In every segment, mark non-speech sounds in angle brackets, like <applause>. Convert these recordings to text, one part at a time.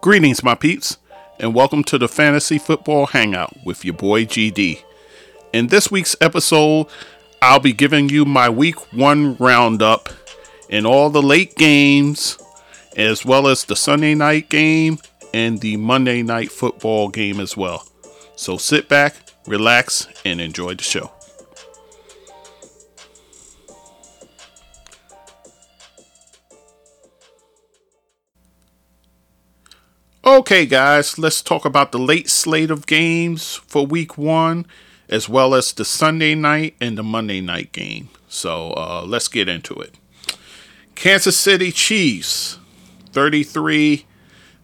Greetings, my peeps, and welcome to the Fantasy Football Hangout with your boy GD. In this week's episode, I'll be giving you my week one roundup in all the late games, as well as the Sunday night game and the Monday night football game as well. So sit back, relax, and enjoy the show. Okay, guys, let's talk about the late slate of games for week one, as well as the Sunday night and the Monday night game. So uh, let's get into it. Kansas City Chiefs, 33,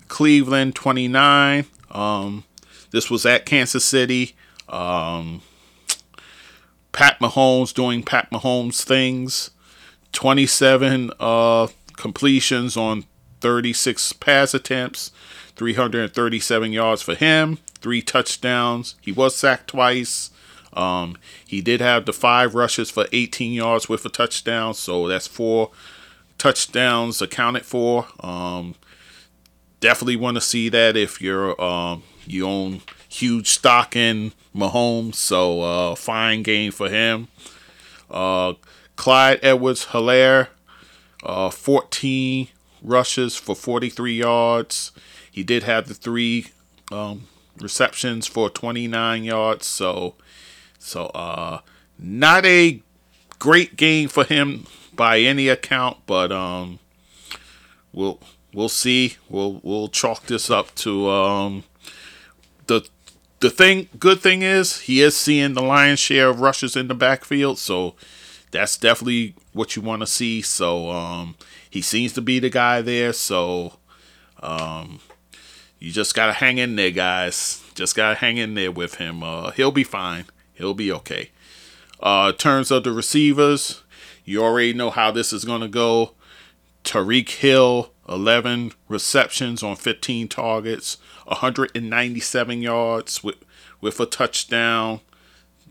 Cleveland, 29. Um, this was at Kansas City. Um, Pat Mahomes doing Pat Mahomes things. 27 uh, completions on 36 pass attempts. 337 yards for him, three touchdowns. He was sacked twice. Um, he did have the five rushes for 18 yards with a touchdown, so that's four touchdowns accounted for. Um, definitely want to see that if you're um, you own huge stock in Mahomes, so uh, fine game for him. Uh, Clyde Edwards Helaire, uh, 14 rushes for 43 yards. He did have the three um, receptions for 29 yards, so so uh, not a great game for him by any account, but um, we'll we'll see. We'll we'll chalk this up to um, the the thing. Good thing is he is seeing the lion's share of rushes in the backfield, so that's definitely what you want to see. So um, he seems to be the guy there. So um, you just gotta hang in there, guys. Just gotta hang in there with him. Uh, he'll be fine. He'll be okay. Uh, terms of the receivers, you already know how this is gonna go. Tyreek Hill, 11 receptions on 15 targets, 197 yards with with a touchdown.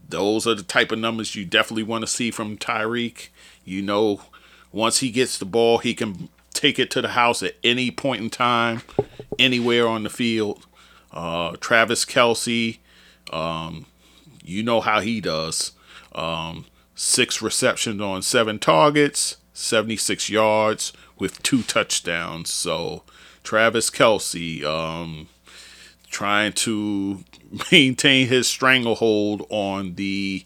Those are the type of numbers you definitely want to see from Tyreek. You know, once he gets the ball, he can take it to the house at any point in time, anywhere on the field. Uh, Travis Kelce, um, you know how he does. Um, six receptions on seven targets, 76 yards with two touchdowns. So Travis Kelce um, trying to <laughs> maintain his stranglehold on the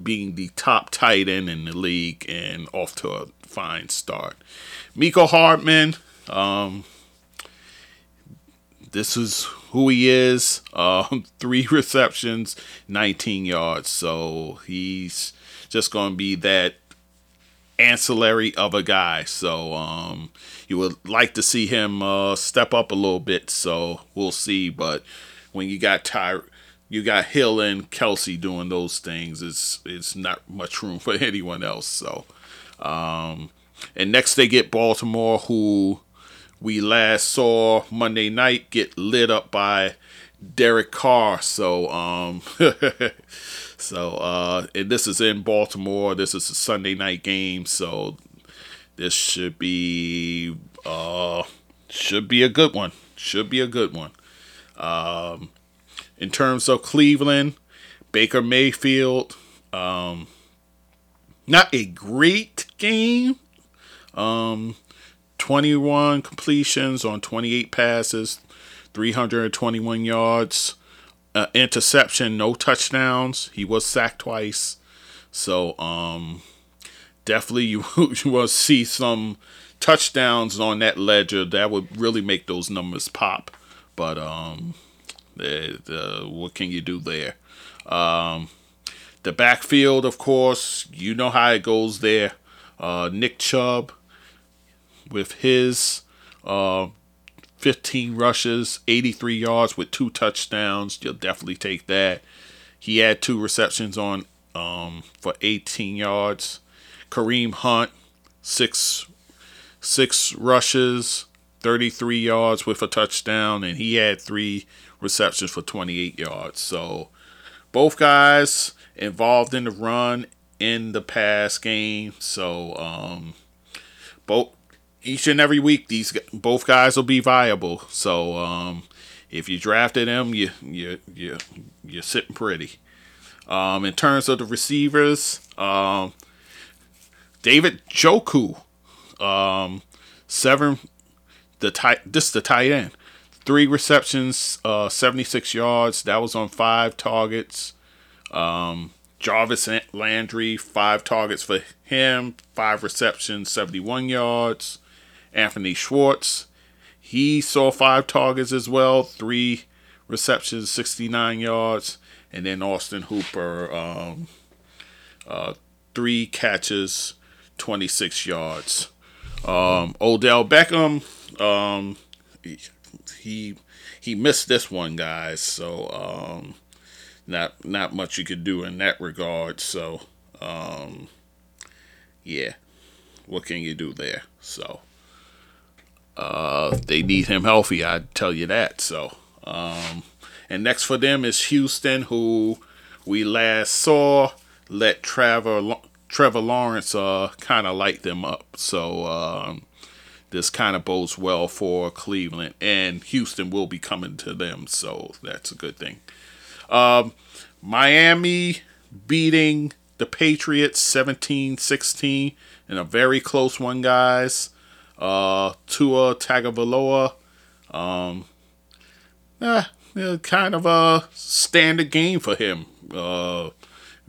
being the top tight end in the league and off to a fine start. Mecole Hardman, um, this is who he is. Um, <laughs> three receptions, 19 yards. So he's just going to be that ancillary of a guy. So um, you would like to see him uh, step up a little bit. So we'll see. But when you got Ty, you got Hill and Kelce doing those things, it's it's not much room <laughs> for anyone else. So um, and next they get Baltimore, who we last saw Monday night get lit up by Derek Carr. So um <laughs> so uh and this is in Baltimore. This is a Sunday night game, so this should be uh should be a good one. Should be a good one. Um in terms of Cleveland, Baker Mayfield, um not a great game um, 21 completions on 28 passes, 321 yards, uh, interception, no touchdowns. He was sacked twice. So, um, definitely you, <laughs> you to see some touchdowns on that ledger. That would really make those numbers pop. But, um, the, what can you do there? Um, the backfield, of course, you know how it goes there. Uh, Nick Chubb, with his uh, 15 rushes, 83 yards with two touchdowns. You'll definitely take that. He had two receptions on um, for 18 yards. Kareem Hunt, six six rushes, 33 yards with a touchdown, and he had three receptions for 28 yards. So both guys involved in the run in the pass game. So um, both each and every week, these both guys will be viable. So um, if you drafted them, you you you you're sitting pretty. Um, in terms of the receivers, um, David Njoku, um, seven the tight this the tight end, three receptions, uh, 76 yards. That was on five targets. Um, Jarvis Landry, five targets for him, five receptions, 71 yards. Anthony Schwartz, he saw five targets as well, three receptions, 69 yards. And then Austin Hooper, um, uh, three catches, 26 yards. Um, Odell Beckham, um, he he missed this one, guys. So um, not not much you could do in that regard. So um, yeah, what can you do there? So uh, they need him healthy. I tell you that. So um, and next for them is Houston, who we last saw let Trevor Trevor Lawrence uh, kind of light them up. So um, this kind of bodes well for Cleveland, and Houston will be coming to them, so that's a good thing. Um, Miami beating the Patriots 17 16 in a very close one, guys. Uh, Tua Tagovailoa, um, eh, kind of a standard game for him. Uh,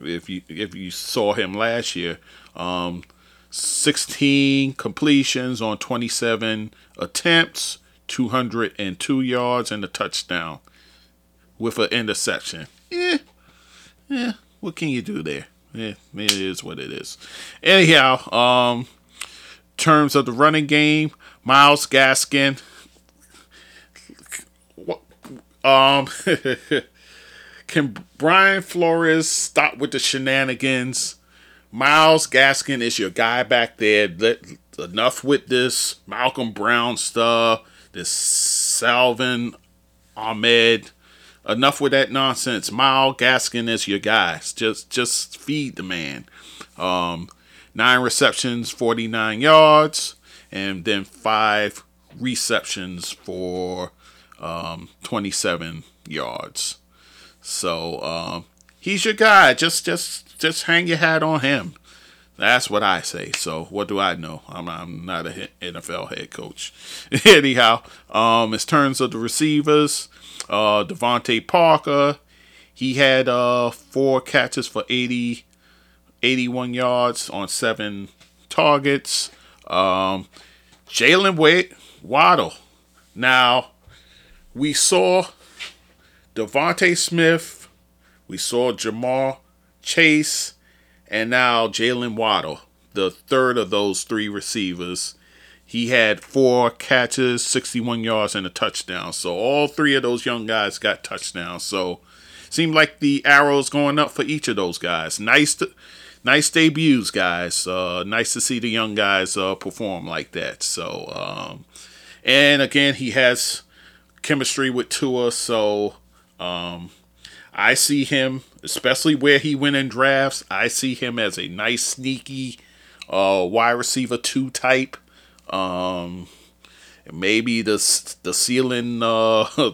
if you if you saw him last year, um, 16 completions on 27 attempts, 202 yards, and a touchdown with an interception. Yeah, yeah. What can you do there? Yeah, it is what it is. Anyhow, um, terms of the running game, Myles Gaskin. Um, <laughs> can Brian Flores stop with the shenanigans? Myles Gaskin is your guy back there. Let, enough with this Malcolm Brown stuff, this Salvon Ahmed. Enough with that nonsense. Myles Gaskin is your guy. Just just feed the man. Um, nine receptions, 49 yards, and then five receptions for um, 27 yards. So um, he's your guy. Just just just hang your hat on him. That's what I say. So what do I know? I'm, I'm not a NFL head coach. <laughs> Anyhow, um, in terms of the receivers, uh, DeVante Parker, he had uh, four catches for 80, 81 yards on seven targets. Um, Jaylen Wade Waddle. Now, we saw DeVonta Smith, we saw Ja'Marr Chase, and now Jaylen Waddle, the third of those three receivers. He had four catches, 61 yards, and a touchdown. So all three of those young guys got touchdowns. So seemed like the arrows going up for each of those guys. Nice, to, nice debuts, guys. Uh, nice to see the young guys uh, perform like that. So, um, and again, he has chemistry with Tua. So, um, I see him, especially where he went in drafts. I see him as a nice, sneaky uh, wide receiver two type. Um, maybe the the ceiling uh, <laughs>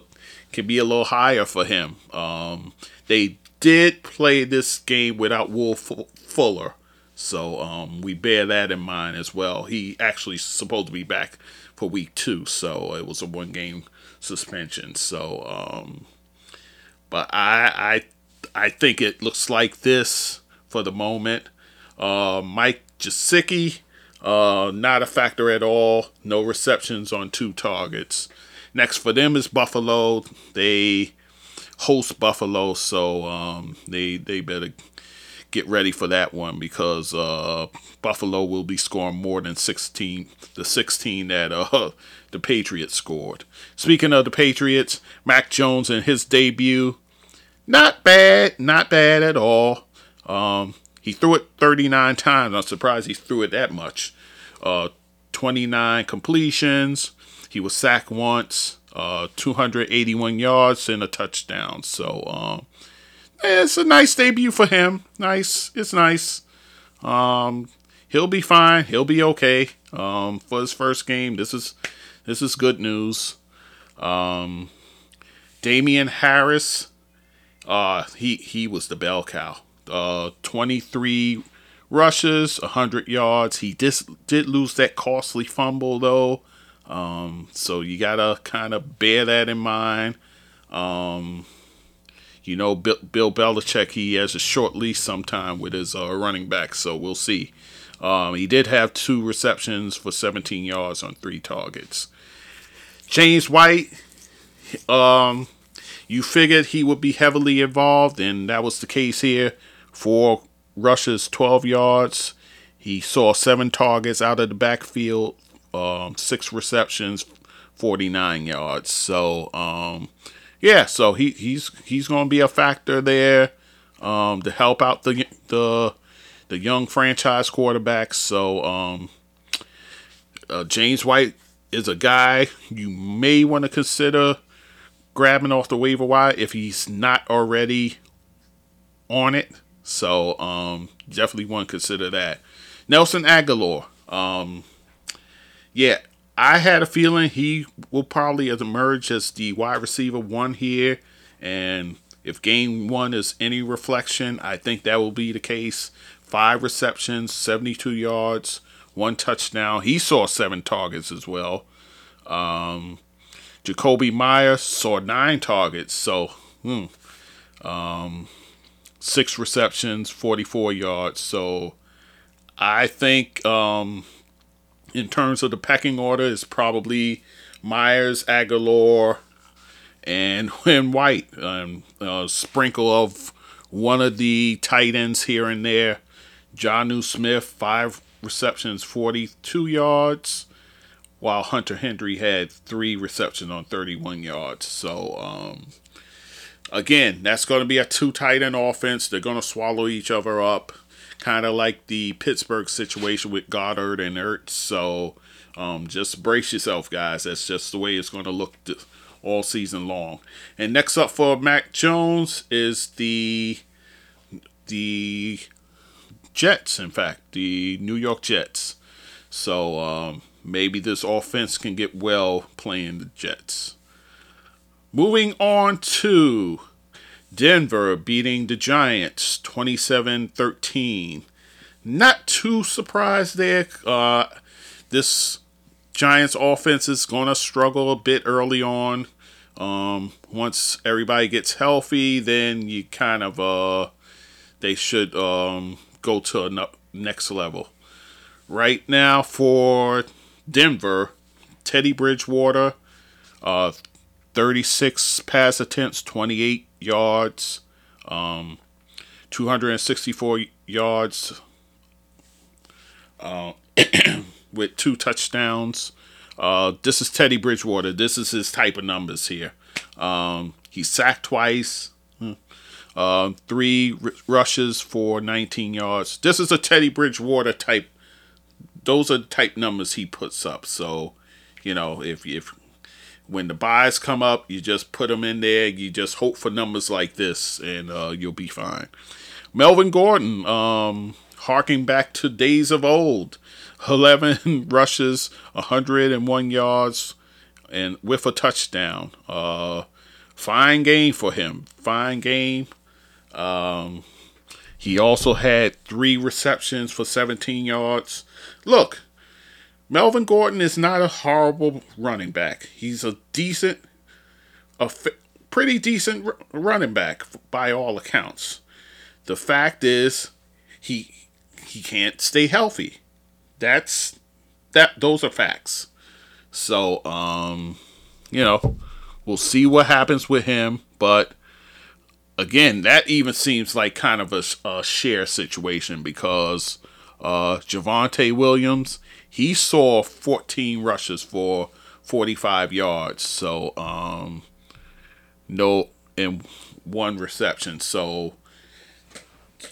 can be a little higher for him. Um, they did play this game without Will Fuller, so um, we bear that in mind as well. He actually supposed to be back for week two, so it was a one game suspension. So um, but I I I think it looks like this for the moment. Uh, Mike Gesicki, uh, not a factor at all. No receptions on two targets. Next for them is Buffalo. They host Buffalo, so um, they they better get ready for that one because uh, Buffalo will be scoring more than 16, the 16 that uh, <laughs> the Patriots scored. Speaking of the Patriots, Mac Jones in his debut, not bad, not bad at all. Um, he threw it 39 times. I'm surprised he threw it that much. Uh, 29 completions. He was sacked once. Uh, 281 yards and a touchdown. So um, it's a nice debut for him. Nice. It's nice. Um, he'll be fine. He'll be okay. Um, for his first game, this is this is good news. Um, Damien Harris, uh, he he was the bell cow. Uh, 23 rushes, 100 yards. He dis- did lose that costly fumble though. Um, so you gotta kind of bear that in mind. Um, you know, Bill, Bill Belichick, he has a short leash sometime with his uh, running back, so we'll see. Um, he did have two receptions for 17 yards on three targets. James White, um, you figured he would be heavily involved, and that was the case here. Four rushes, 12 yards. He saw seven targets out of the backfield, um, six receptions, 49 yards. So, um, yeah, so he, he's he's going to be a factor there um, to help out the the the young franchise quarterbacks. So, um, uh, James White is a guy you may want to consider grabbing off the waiver wire if he's not already on it. So um, definitely want to consider that. Nelson Agholor. Um, yeah, I had a feeling he will probably emerge as the wide receiver one here. And if game one is any reflection, I think that will be the case. Five receptions, 72 yards, one touchdown. He saw seven targets as well. Um, Jakobi Meyers saw nine targets. So, hmm, um, six receptions, 44 yards. So I think um, in terms of the pecking order, it's probably Meyers, Agholor, and <laughs> Win White. Um, a sprinkle of one of the tight ends here and there. Jonnu Smith, five receptions, 42 yards, while Hunter Henry had three receptions on 31 yards. So, um, again, that's going to be a two tight end offense. They're going to swallow each other up, kind of like the Pittsburgh situation with Goedert and Ertz. So um, just brace yourself, guys. That's just the way it's going to look all season long. And next up for Mac Jones is the the Jets. In fact, the New York Jets. So um, maybe this offense can get well playing the Jets. Moving on to Denver beating the Giants 27 13. Not too surprised there. Uh, this Giants offense is going to struggle a bit early on. Um, once everybody gets healthy, then you kind of uh, they should um, go to a next level. Right now for Denver, Teddy Bridgewater, uh, 36 pass attempts, 28 yards, um, 264 yards uh, <clears throat> with two touchdowns. Uh, this is Teddy Bridgewater. This is his type of numbers here. Um, he sacked twice, hmm, uh, three r- rushes for 19 yards. This is a Teddy Bridgewater type. Those are type numbers he puts up. So, you know, if if when the buys come up, you just put them in there. You just hope for numbers like this, and uh, you'll be fine. Melvin Gordon, um, harking back to days of old, <laughs> 11 rushes, 101 yards, and with a touchdown. Uh, fine game for him. Fine game. Um, he also had three receptions for 17 yards. Look, Melvin Gordon is not a horrible running back. He's a decent, a pretty decent r- running back by all accounts. The fact is, he he can't stay healthy. That's that. Those are facts. So, um, you know, we'll see what happens with him. But again, that even seems like kind of a, a share situation because uh, Javonte Williams he saw 14 rushes for 45 yards. So, um, no, in one reception. So,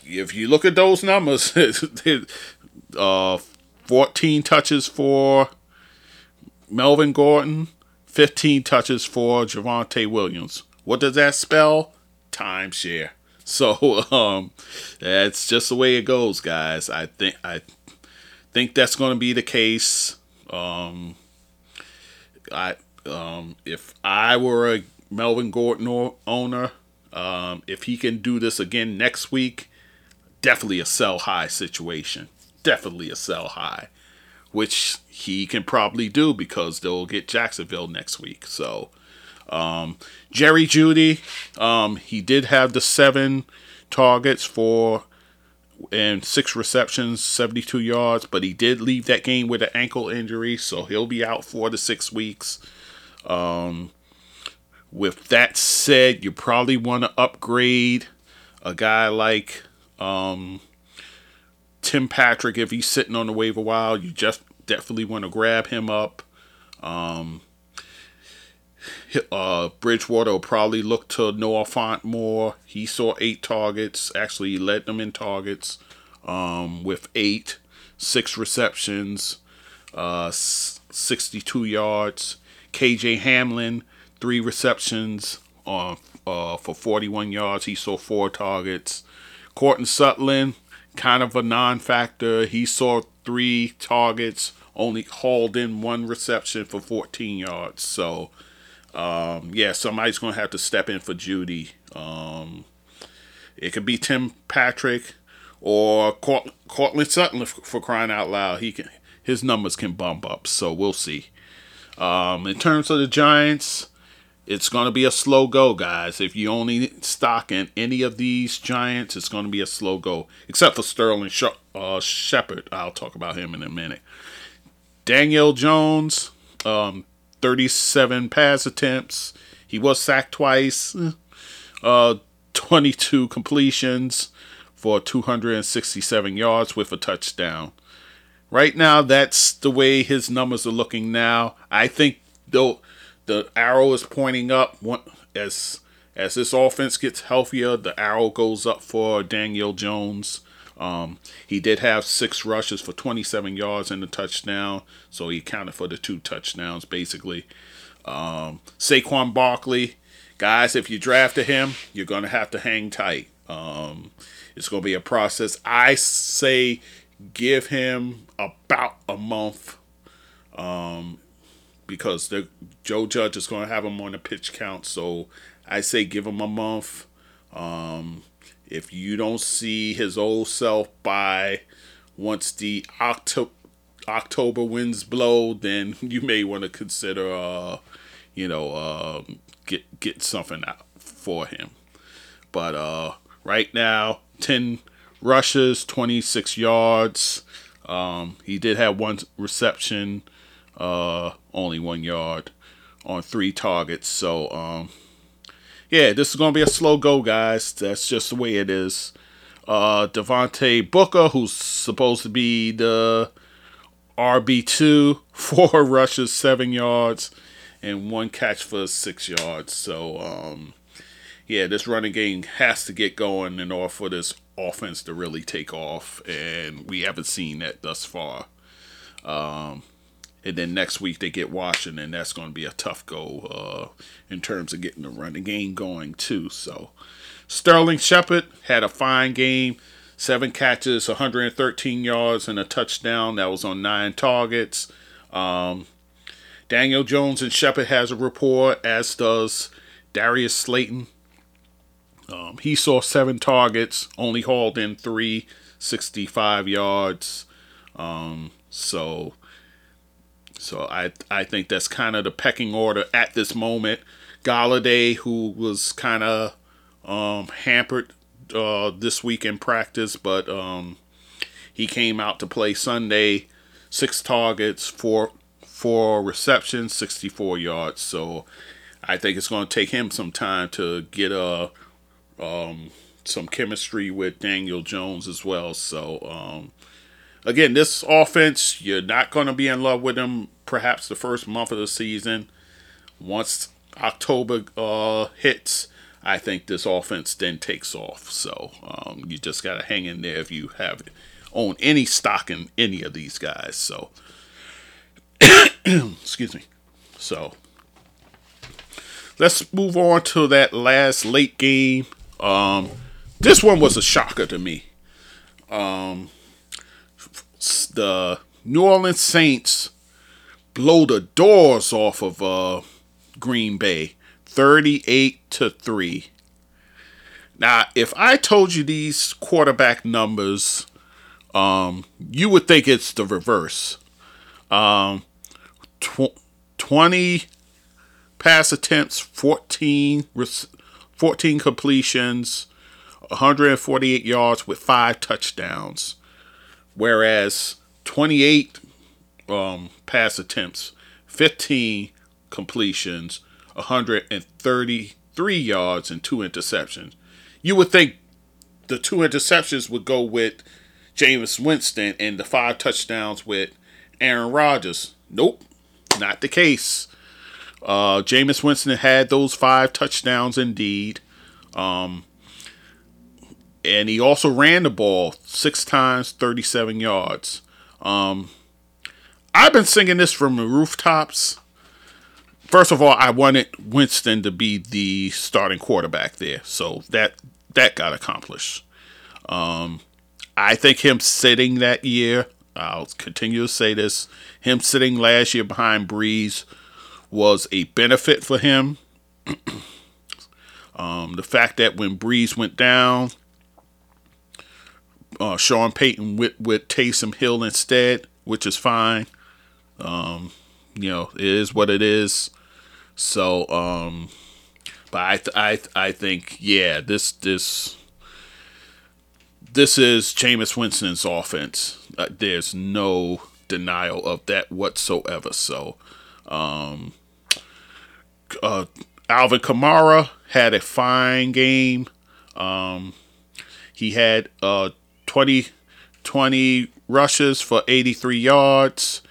if you look at those numbers, <laughs> uh, 14 touches for Melvin Gordon, 15 touches for Javonte Williams. What does that spell? Timeshare. <laughs> So um, that's just the way it goes, guys. I think I think that's going to be the case. Um, I um, if I were a Melvin Gordon owner, um, if he can do this again next week, definitely a sell high situation. Definitely a sell high, which he can probably do because they'll get Jacksonville next week. So, um, Jerry Jeudy, um, he did have the seven targets for and six receptions, 72 yards, but he did leave that game with an ankle injury, so he'll be out four to six weeks. Um, with that said, you probably want to upgrade a guy like um, Tim Patrick if he's sitting on the waiver wire. You just definitely want to grab him up. Um, uh, Bridgewater will probably look to Noah Fant more. He saw eight targets. Actually, he led them in targets um, with eight, six receptions, uh, 62 yards. KJ Hamler, three receptions uh, uh, for 41 yards. He saw four targets. Courtland Sutton, kind of a non factor. He saw three targets, only hauled in one reception for 14 yards. So, um, yeah, somebody's to have to step in for Jeudy. Um, it could be Tim Patrick or Court- Courtland Sutton for crying out loud. He can his numbers can bump up, so we'll see. Um, in terms of the Giants, it's going to be a slow go, guys. If you only stock in any of these Giants, it's going to be a slow go, except for Sterling Sh- uh, Shepard. I'll talk about him in a minute. Daniel Jones, um, 37 pass attempts. He was sacked twice. Uh, 22 completions for 267 yards with a touchdown. Right now, that's the way his numbers are looking now. I think though the arrow is pointing up as as this offense gets healthier. The arrow goes up for Daniel Jones. Um, he did have six rushes for 27 yards and a touchdown, so he accounted for the two touchdowns basically. Um, Saquon Barkley, guys, if you drafted him, you're gonna have to hang tight. Um, it's gonna be a process. I say give him about a month um, because the Joe Judge is going to have him on the pitch count. So I say give him a month. Um, if you don't see his old self by once the October October winds blow, then <laughs> you may want to consider, uh, you know, uh, get get something out for him. But uh, right now, ten rushes, 26 yards. Um, he did have one reception, uh, only one yard on three targets. So, um, yeah, this is going to be a slow go, guys. That's just the way it is. Uh, Devontae Booker, who's supposed to be the RB2, <laughs> four rushes, seven yards, and one catch for six yards. So, um, yeah, this running game has to get going in order for this offense to really take off, and we haven't seen that thus far. Um, and then next week they get Washington. And that's going to be a tough go uh, in terms of getting the running game going too. So Sterling Shepard had a fine game, seven catches, 113 yards, and a touchdown. That was on nine targets. Um, Daniel Jones and Shepard has a rapport, as does Darius Slayton. Um, he saw seven targets, only hauled in three, 65 yards. Um, so, so I I think that's kind of the pecking order at this moment. Golladay, who was kind of um, hampered uh, this week in practice, but um, he came out to play Sunday. Six targets, four four receptions, 64 yards. So I think it's going to take him some time to get a um, some chemistry with Daniel Jones as well. So, um, again, this offense, you're not going to be in love with them perhaps the first month of the season. Once October uh, hits, I think this offense then takes off. So, um, you just got to hang in there if you have own any stock in any of these guys. So, <coughs> excuse me. So, let's move on to that last late game um, this one was a shocker to me. Um, the New Orleans Saints blow the doors off of uh, Green Bay, thirty-eight to three. Now, if I told you these quarterback numbers, um, you would think it's the reverse. Um, tw- 20 pass attempts, 14, 14 completions, 148 yards with five touchdowns. Whereas 28 um, pass attempts, 15 completions, 133 yards, and two interceptions. You would think the two interceptions would go with Jameis Winston and the five touchdowns with Aaron Rodgers. Nope, not the case. Uh, Jameis Winston had those five touchdowns indeed. Um, and he also ran the ball six times, 37 yards. Um, I've been singing this from the rooftops. First of all, I wanted Winston to be the starting quarterback there, so that that got accomplished. Um, I think him sitting that year, I'll continue to say this, him sitting last year behind Brees was a benefit for him. <clears throat> um, the fact that when Brees went down, uh, Sean Payton with with Taysom Hill instead, which is fine. Um, you know, it is what it is. So, um, but I th- I th- I think yeah, this this this is Jameis Winston's offense. Uh, there's no denial of that whatsoever. So, um, uh, Alvin Kamara had a fine game. Um, he had uh, 20, 20 rushes for 83 yards.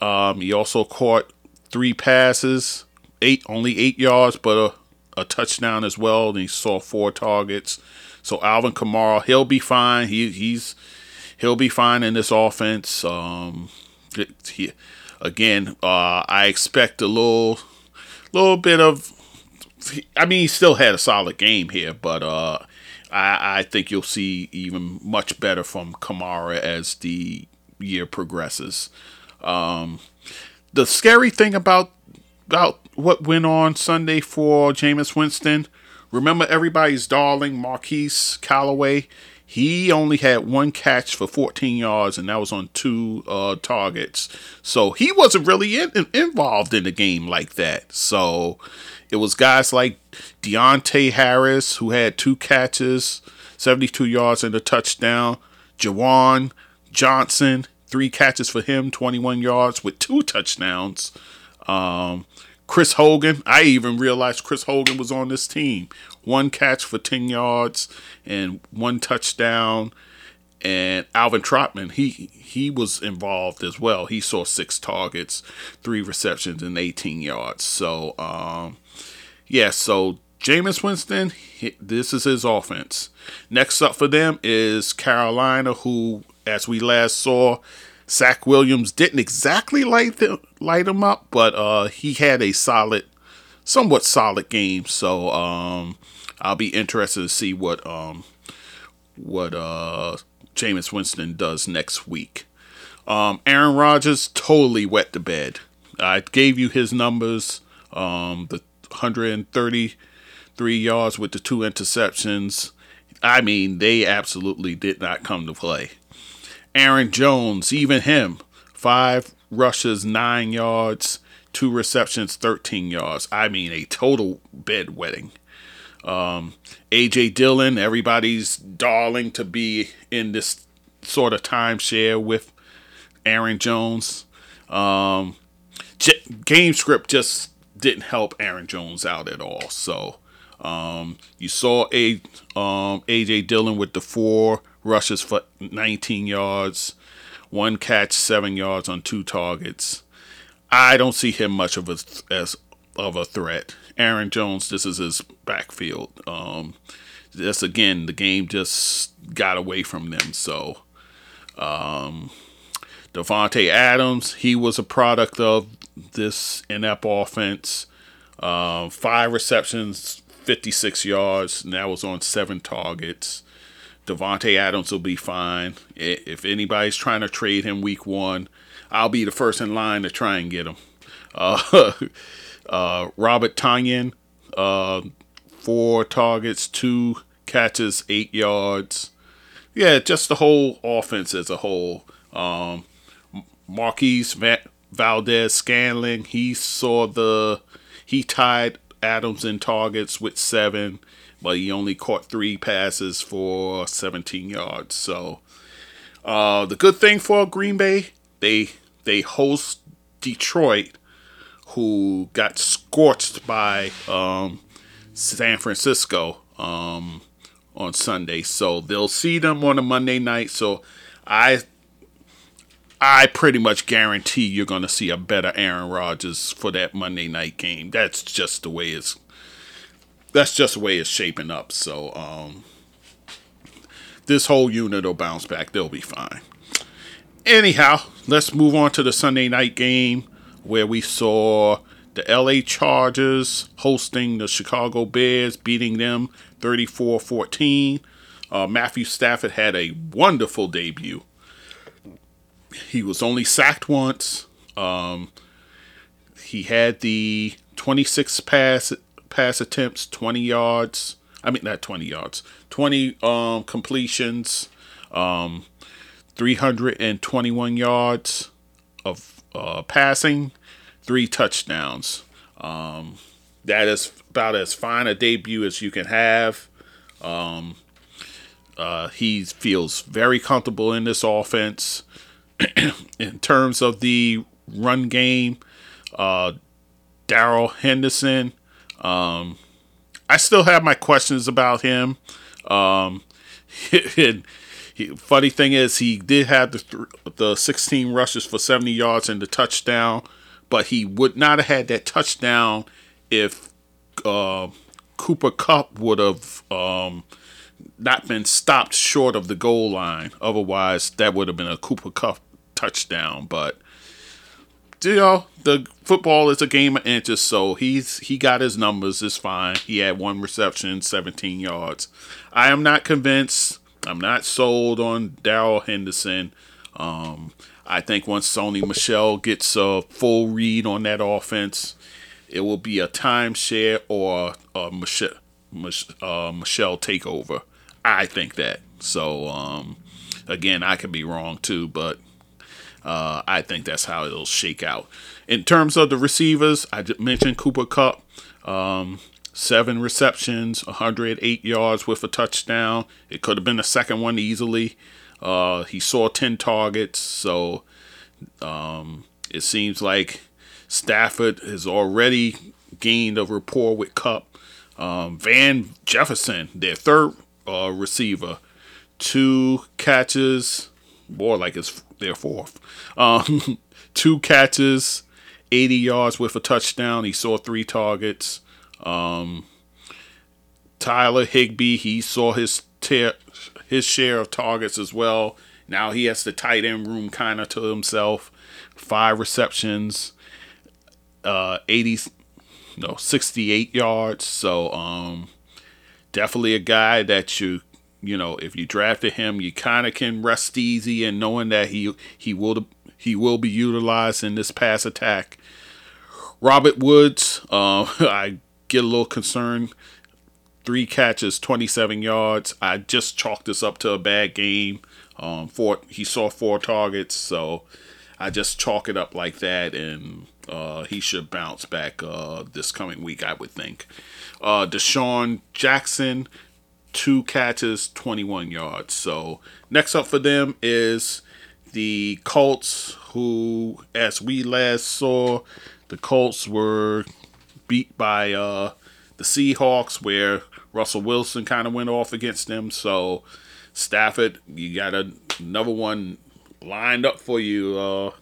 Um, he also caught three passes, eight only eight yards, but a, a touchdown as well. And he saw four targets. So Alvin Kamara, he'll be fine. He he's he'll be fine in this offense. Um, he, again, uh, I expect a little little bit of. I mean, he still had a solid game here, but uh, I, I think you'll see even much better from Kamara as the year progresses. Um, the scary thing about about what went on Sunday for Jameis Winston, remember everybody's darling Marquez Callaway. He only had one catch for 14 yards, and that was on two uh, targets. So he wasn't really in, in, involved in the game like that. So it was guys like Deonte Harris, who had two catches, 72 yards and a touchdown. Juwan Johnson, three catches for him, 21 yards with two touchdowns. Um, Chris Hogan, I even realized Chris Hogan was on this team. One catch for 10 yards and one touchdown. And Alvin Trautman, he he was involved as well. He saw six targets, three receptions, and 18 yards. So, um, yeah, so Jameis Winston, this is his offense. Next up for them is Carolina, who, as we last saw, Zach Williams didn't exactly light them, light him up, but uh, he had a solid, somewhat solid game. So um, I'll be interested to see what um, what uh, Jameis Winston does next week. Um, Aaron Rodgers totally wet the bed. I gave you his numbers. Um, the 133 yards with the two interceptions. I mean, they absolutely did not come to play. Aaron Jones, even him, five rushes, nine yards, two receptions, 13 yards. I mean, a total bedwetting. Um, AJ Dillon, everybody's darling to be in this sort of timeshare with Aaron Jones. Um, j- game script just didn't help Aaron Jones out at all. So um, you saw a um, AJ Dillon with the four rushes for 19 yards, one catch, seven yards on two targets. I don't see him much of a as of a threat. Aaron Jones, this is his backfield. Um, this again, the game just got away from them. So, um, Davante Adams, he was a product of this inept offense. Uh, five receptions, 56 yards, and that was on seven targets. Davante Adams will be fine. If anybody's trying to trade him week one, I'll be the first in line to try and get him. Uh, <laughs> uh, Robert Tonyan, uh, four targets, two catches, eight yards. Yeah, just the whole offense as a whole. Um, Marquez Valdes-Scantling, he saw the he tied Adams in targets with seven, but he only caught three passes for 17 yards. So uh, the good thing for Green Bay, they they host Detroit, who got scorched by um, San Francisco um, on Sunday. So they'll see them on a Monday night. So I I pretty much guarantee you're going to see a better Aaron Rodgers for that Monday night game. That's just the way it's that's just the way it's shaping up. So um, this whole unit will bounce back. They'll be fine. Anyhow, let's move on to the Sunday night game where we saw the LA Chargers hosting the Chicago Bears, beating them 34 14. Uh, Matthew Stafford had a wonderful debut. He was only sacked once. Um, he had the 26 pass pass attempts, 20 yards. I mean, not 20 yards, 20 um, completions, um, 321 yards of uh, passing, three touchdowns. Um, that is about as fine a debut as you can have. Um, uh, he feels very comfortable in this offense. <clears throat> in terms of the run game, uh, Darrell Henderson, um, I still have my questions about him. Um, <laughs> he, funny thing is, he did have the th- the 16 rushes for 70 yards and the touchdown, but he would not have had that touchdown if uh, Cooper Kupp would have um, not been stopped short of the goal line. Otherwise, that would have been a Cooper Kupp touchdown. But you know, the football is a game of inches, so he's he got his numbers. It's fine. He had one reception, 17 yards. I am not convinced. I'm not sold on Darrell Henderson. Um, I think once Sony Michel gets a full read on that offense, it will be a timeshare or a Michel, uh, Michel takeover. I think that. So um, again, I could be wrong too, but uh, I think that's how it'll shake out. In terms of the receivers, I mentioned Cooper Kupp, um, seven receptions, 108 yards with a touchdown. It could have been the second one easily. Uh, he saw 10 targets, so um, it seems like Stafford has already gained a rapport with Kupp. Um, Van Jefferson, their third uh, receiver, two catches, more like it's their fourth. Um, <laughs> two catches, 80 yards with a touchdown. He saw three targets. Um, Tyler Higbee, he saw his ter- his share of targets as well. Now he has the tight end room kind of to himself. Five receptions, uh, 80, no, 68 yards. So, um, definitely a guy that you you know, if you drafted him, you kind of can rest easy and knowing that he he will he will be utilized in this pass attack. Robert Woods, uh, <laughs> I get a little concerned. Three catches, 27 yards. I just chalked this up to a bad game. Um, four, he saw four targets, so I just chalk it up like that, and uh, he should bounce back uh, this coming week, I would think. Uh, DeSean Jackson, two catches, 21 yards. So next up for them is the Colts, who, as we last saw, the Colts were beat by uh, the Seahawks, where Russell Wilson kind of went off against them. So Stafford, you got a, another one lined up for you, uh,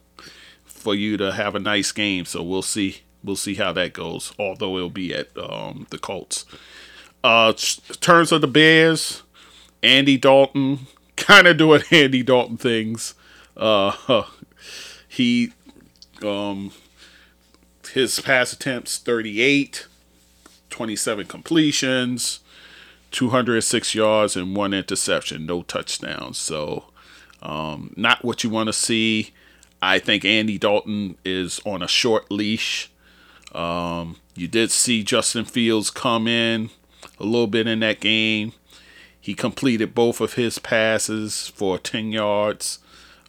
for you to have a nice game. So we'll see. We'll see how that goes. Although it'll be at um, the Colts. Uh, of the Bears, Andy Dalton kind of doing <laughs> Andy Dalton things. Uh, <laughs> he, um, his pass attempts 38, 27 completions, 206 yards and one interception, no touchdowns. So, um, not what you want to see. I think Andy Dalton is on a short leash. Um, you did see Justin Fields come in a little bit in that game. He completed both of his passes for 10 yards.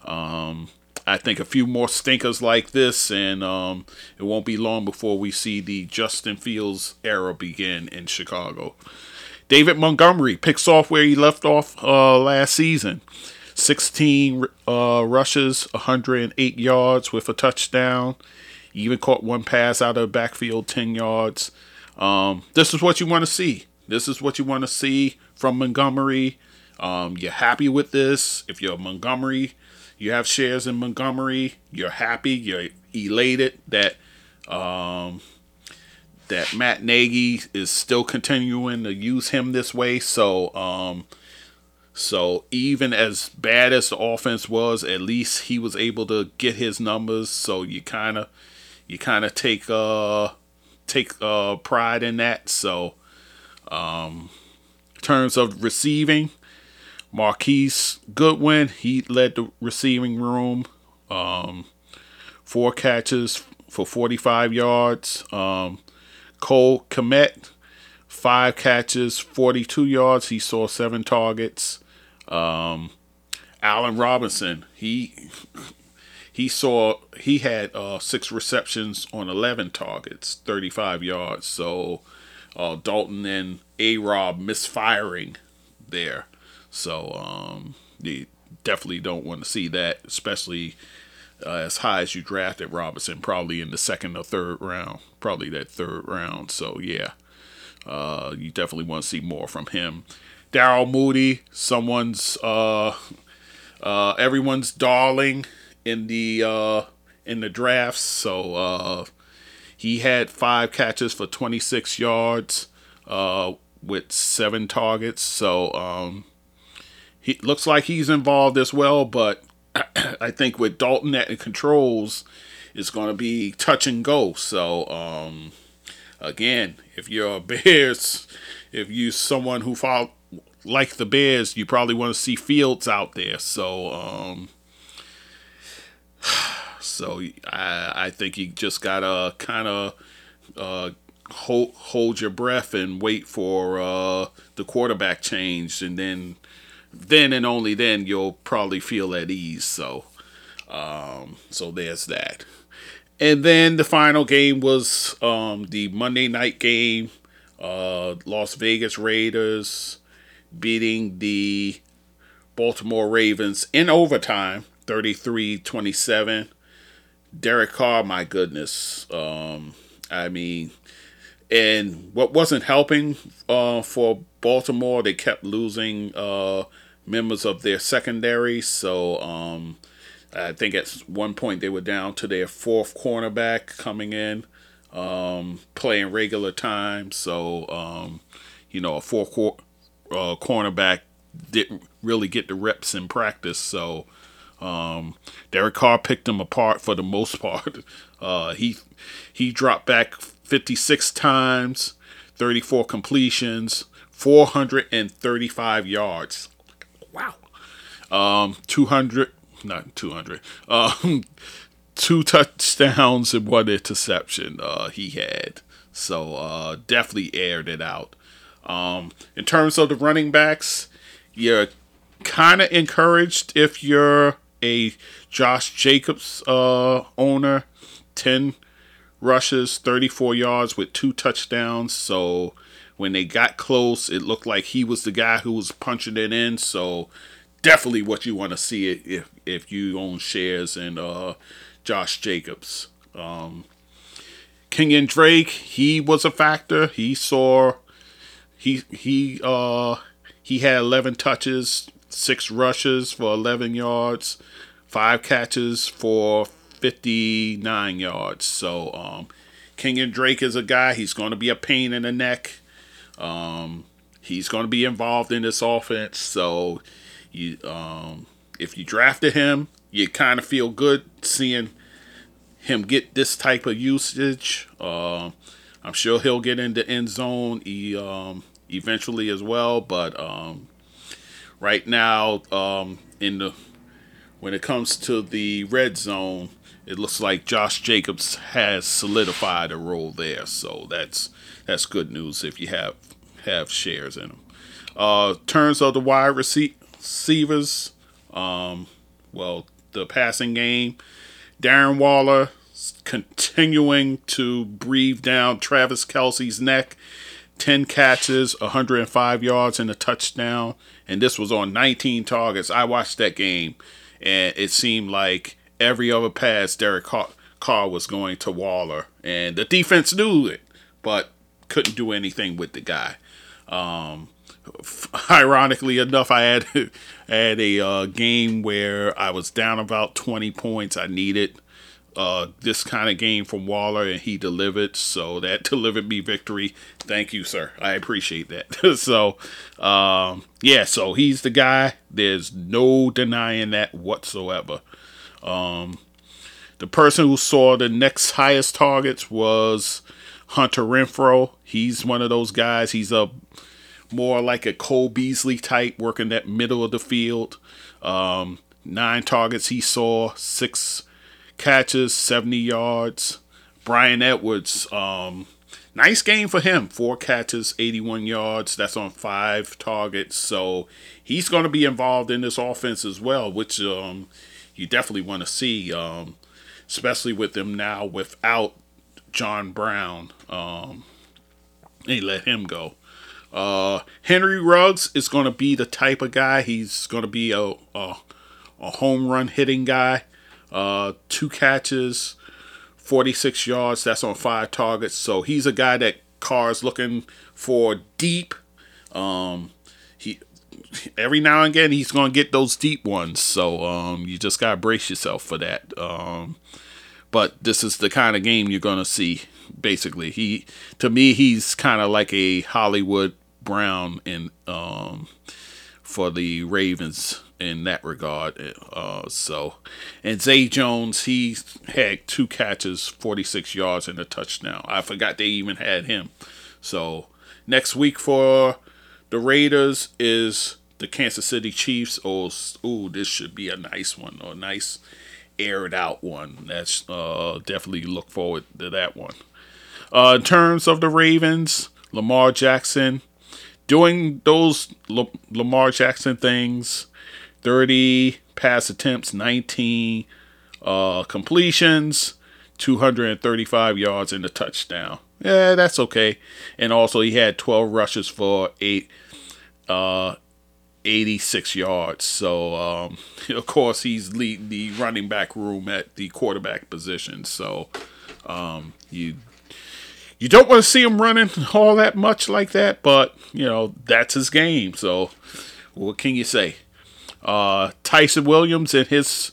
Um, I think a few more stinkers like this, and um, it won't be long before we see the Justin Fields era begin in Chicago. David Montgomery picks off where he left off uh, last season. 16 uh, rushes, 108 yards with a touchdown. He even caught one pass out of backfield, 10 yards. Um, this is what you want to see. This is what you want to see from Montgomery. Um, you're happy with this. If you're Montgomery, you have shares in Montgomery. You're happy. You're elated that um, that Matt Nagy is still continuing to use him this way. So, um, so even as bad as the offense was, at least he was able to get his numbers. So you kind of, you kind of take uh take uh pride in that. So, um, in terms of receiving, Marquise Goodwin he led the receiving room. Um, four catches for 45 yards. Um, Cole Kmet, five catches, 42 yards. He saw seven targets. Um, Allen Robinson, he he saw he had uh, six receptions on 11 targets, 35 yards. So uh, Dalton and A Rob misfiring there. So um, you definitely don't want to see that, especially uh, as high as you drafted Robinson, probably in the second or third round, probably that third round. So yeah, uh, you definitely want to see more from him. Darnell Mooney, someone's uh, uh, everyone's darling in the uh, in the drafts. So uh, he had five catches for 26 yards uh, with seven targets. So um, he looks like he's involved as well, but <clears throat> I think with Dalton at controls, it's going to be touch and go. So, um, again, if you're a <laughs> Bears, if you someone who follow, like the Bears, you probably want to see Fields out there. So, um, so I, I think you just gotta kind of uh, hold hold your breath and wait for uh, the quarterback change, and then then and only then you'll probably feel at ease. So, um, so there's that. And then the final game was um, the Monday night game. Uh, Las Vegas Raiders beating the Baltimore Ravens in overtime, 33-27. Derek Carr, my goodness. Um, I mean, and what wasn't helping uh, for Baltimore, they kept losing uh, members of their secondary. So um, I think at one point they were down to their fourth cornerback coming in, um, playing regular time. So um, you know, a four cor- uh, cornerback didn't really get the reps in practice. So um, Derek Carr picked him apart for the most <laughs> part. Uh, he he dropped back 56 times, 34 completions, 435 yards. Wow. Um, 200, not 200, um, <laughs> two touchdowns and one interception uh, he had. So uh, definitely aired it out. Um, in terms of the running backs, you're kind of encouraged if you're a Josh Jacobs uh, owner. 10 rushes, 34 yards with two touchdowns. So when they got close, it looked like he was the guy who was punching it in. So definitely what you want to see if if you own shares in uh, Josh Jacobs. Um, and Drake, he was a factor. He saw he he uh he had 11 touches, six rushes for 11 yards, five catches for 59 yards. So um, Kenyan Drake is a guy. He's going to be a pain in the neck. Um, he's going to be involved in this offense. So you, um, if you drafted him, you kind of feel good seeing him get this type of usage. Uh, I'm sure he'll get into end zone. He um, eventually as well. But um, right now, um, in the when it comes to the red zone, it looks like Josh Jacobs has solidified a role there. So that's that's good news if you have have shares in them. Uh, terms of the wide receivers, um, well, the passing game, Darren Waller continuing to breathe down Travis Kelce's neck. 10 catches, 105 yards, and a touchdown. And this was on 19 targets. I watched that game, and it seemed like every other pass Derek Carr was going to Waller. And the defense knew it, but couldn't do anything with the guy. Um, <laughs> ironically enough, I had <laughs> had a uh, game where I was down about 20 points. I needed uh, this kind of game from Waller, and he delivered. So that <laughs> delivered me victory. Thank you, sir. I appreciate that. <laughs> so, um, yeah, so he's the guy. There's no denying that whatsoever. Um, the person who saw the next highest targets was Hunter Renfrow. He's one of those guys. He's a more like a Cole Beasley type, working that middle of the field. Um, nine targets he saw, six catches, 70 yards. Bryan Edwards, um, nice game for him. Four catches, 81 yards. That's on five targets. So he's going to be involved in this offense as well, which um, you definitely want to see, um, especially with them now without John Brown. Um, they let him go. Uh, Henry Ruggs is going to be the type of guy. He's going to be a, a, a home run hitting guy. Uh, two catches, 46 yards. That's on five targets. So he's a guy that Carr's looking for deep. Um, he every now and again he's gonna get those deep ones. So um, you just gotta brace yourself for that. Um, but this is the kind of game you're gonna see. Basically, he to me he's kind of like a Hollywood Brown in um, for the Ravens in that regard. Uh, so, and Zay Jones, he had two catches, 46 yards, and a touchdown. I forgot they even had him. So, next week for the Raiders is the Kansas City Chiefs. Oh, ooh, this should be a nice one, a nice aired out one. That's uh, definitely look forward to that one. Uh, in terms of the Ravens, Lamar Jackson doing those Lamar Jackson things 30 pass attempts, 19 uh, completions, 235 yards and a touchdown. Yeah, that's okay. And also he had 12 rushes for eight, uh, 86 yards. So um, <laughs> of course he's leading the running back room at the quarterback position. So um, you you don't want to see him running all that much like that, but you know that's his game. So what can you say? Uh, Ty'Son Williams and his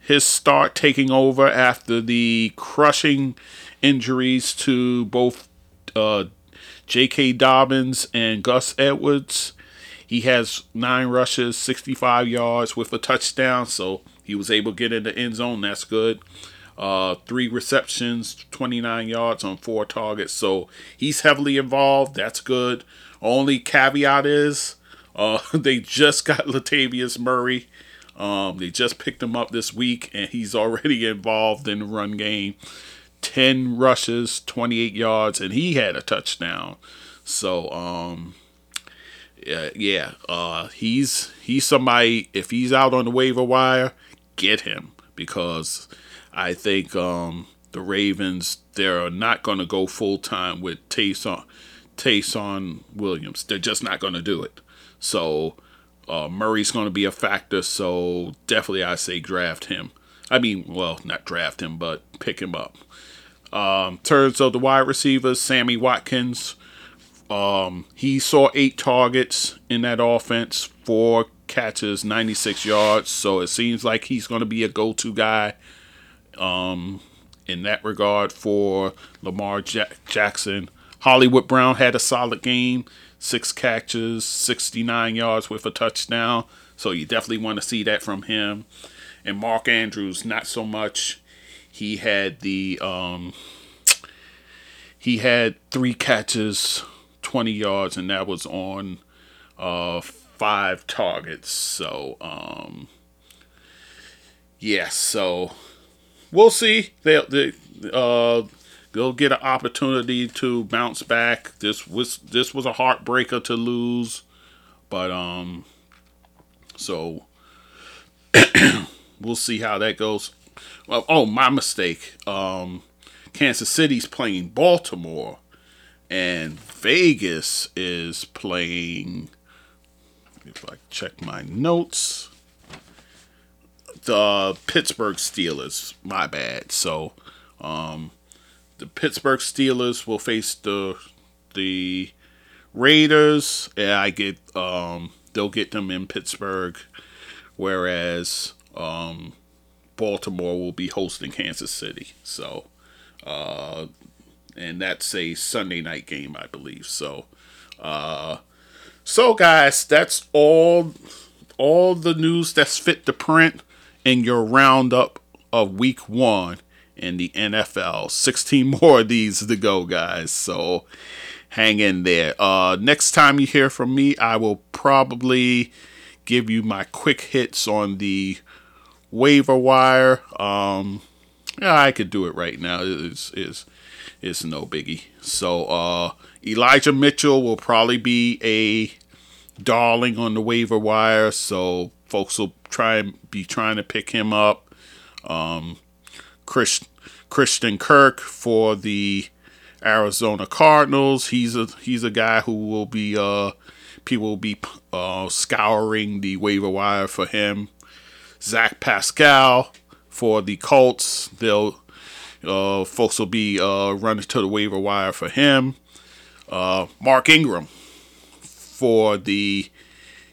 his start taking over after the crushing injuries to both uh, J.K. Dobbins and Gus Edwards. He has nine rushes, 65 yards with a touchdown, so he was able to get in the end zone. That's good. Uh, three receptions, 29 yards on four targets. So he's heavily involved. That's good. Only caveat is uh, <laughs> they just got Latavius Murray. Um, they just picked him up this week, and he's already <laughs> involved in the run game. 10 rushes, 28 yards, and he had a touchdown. So, um, yeah, yeah uh, he's he's somebody. If he's out on the waiver wire, get him because I think um, the Ravens they're not going to go full time with Ty'Son Ty'Son Williams. They're just not going to do it. So uh, Murray's going to be a factor. So definitely, I say draft him. I mean, well, not draft him, but pick him up. Um, of the wide receivers, Sammy Watkins. Um, he saw eight targets in that offense, four catches, 96 yards. So it seems like he's going to be a go to guy um, in that regard for Lamar Jackson. Hollywood Brown had a solid game six catches, 69 yards with a touchdown. So you definitely want to see that from him. And Mark Andrews, not so much. He had the um, he had three catches, 20 yards, and that was on uh, five targets. So, um, yeah, so we'll see. They, they, uh, they'll get an opportunity to bounce back. This was this was a heartbreaker to lose, but um, so <clears throat> we'll see how that goes. Well, oh, my mistake. Um, Kansas City's playing Baltimore, and Vegas is playing. If I check my notes, the Pittsburgh Steelers. My bad. So, um, the Pittsburgh Steelers will face the the Raiders, and I get um, they'll get them in Pittsburgh, whereas um, Baltimore will be hosting Kansas City. So, uh, and that's a Sunday night game, I believe. So, uh, so guys, that's all all the news that's fit to print in your roundup of Week One in the NFL. 16 <laughs> more of these to go, guys. So hang in there. Uh, next time you hear from me, I will probably give you my quick hits on the waiver wire. Um, yeah, I could do it right now. It's, it's, it's no biggie. So uh, Elijah Mitchell will probably be a darling on the waiver wire. So folks will try and be trying to pick him up. Um, Chris, Christian Kirk for the Arizona Cardinals. He's a he's a guy who will be uh people will be uh, scouring the waiver wire for him. Zach Pascal for the Colts. They'll uh, folks will be uh, running to the waiver wire for him. Uh, Mark Ingram for the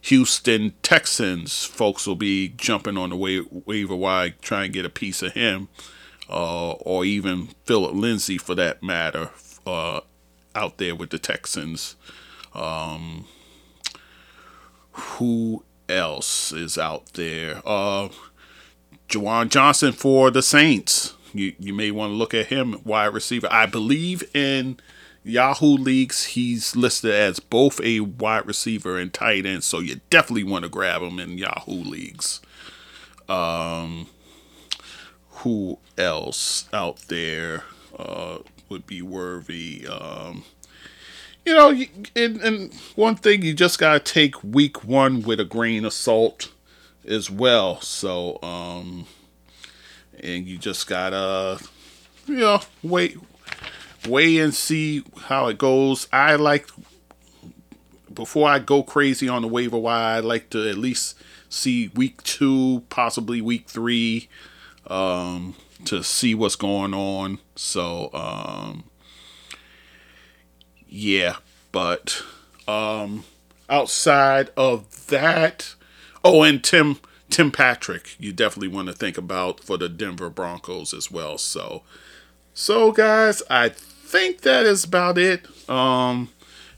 Houston Texans. Folks will be jumping on the wa- waiver wire, trying to get a piece of him uh, or even Phillip Lindsay for that matter, uh, out there with the Texans. Um, who else is out there? Uh, Juwan Johnson for the Saints. You you may want to look at him, wide receiver. I believe in Yahoo leagues, he's listed as both a wide receiver and tight end, so you definitely want to grab him in Yahoo leagues. Um, who else out there uh, would be worthy? Um, you know, and, and one thing you just gotta take week one with a grain of salt as well. So, um, and you just gotta, you know, wait, wait and see how it goes. I like before I go crazy on the waiver wire. I like to at least see week two, possibly week three um, to see what's going on. So, um, yeah, but um, outside of that, oh, and Tim Tim Patrick, you definitely want to think about for the Denver Broncos as well. So, so guys, I think that is about it. Um,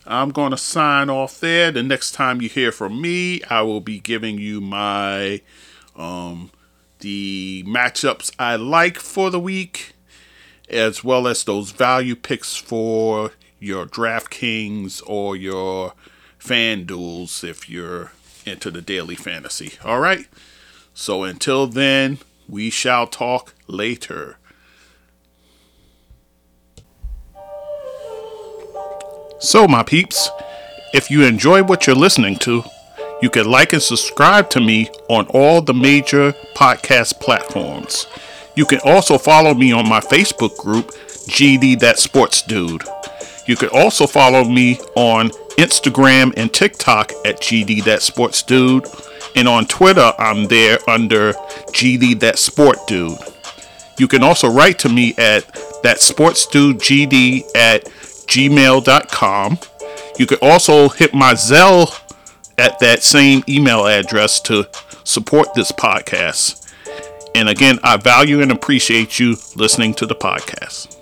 I'm going to sign off there. The next time you hear from me, I will be giving you my um, the matchups I like for the week, as well as those value picks for your DraftKings or your FanDuels if you're into the daily fantasy. All right. So until then, we shall talk later. So, my peeps, if you enjoy what you're listening to, you can like and subscribe to me on all the major podcast platforms. You can also follow me on my Facebook group, GD That Sports Dude. You can also follow me on Instagram and TikTok at GD That Sports Dude. And on Twitter, I'm there under GD That Sport Dude. You can also write to me at that sports dude GD at gmail.com. You can also hit my Zelle at that same email address to support this podcast. And again, I value and appreciate you listening to the podcast.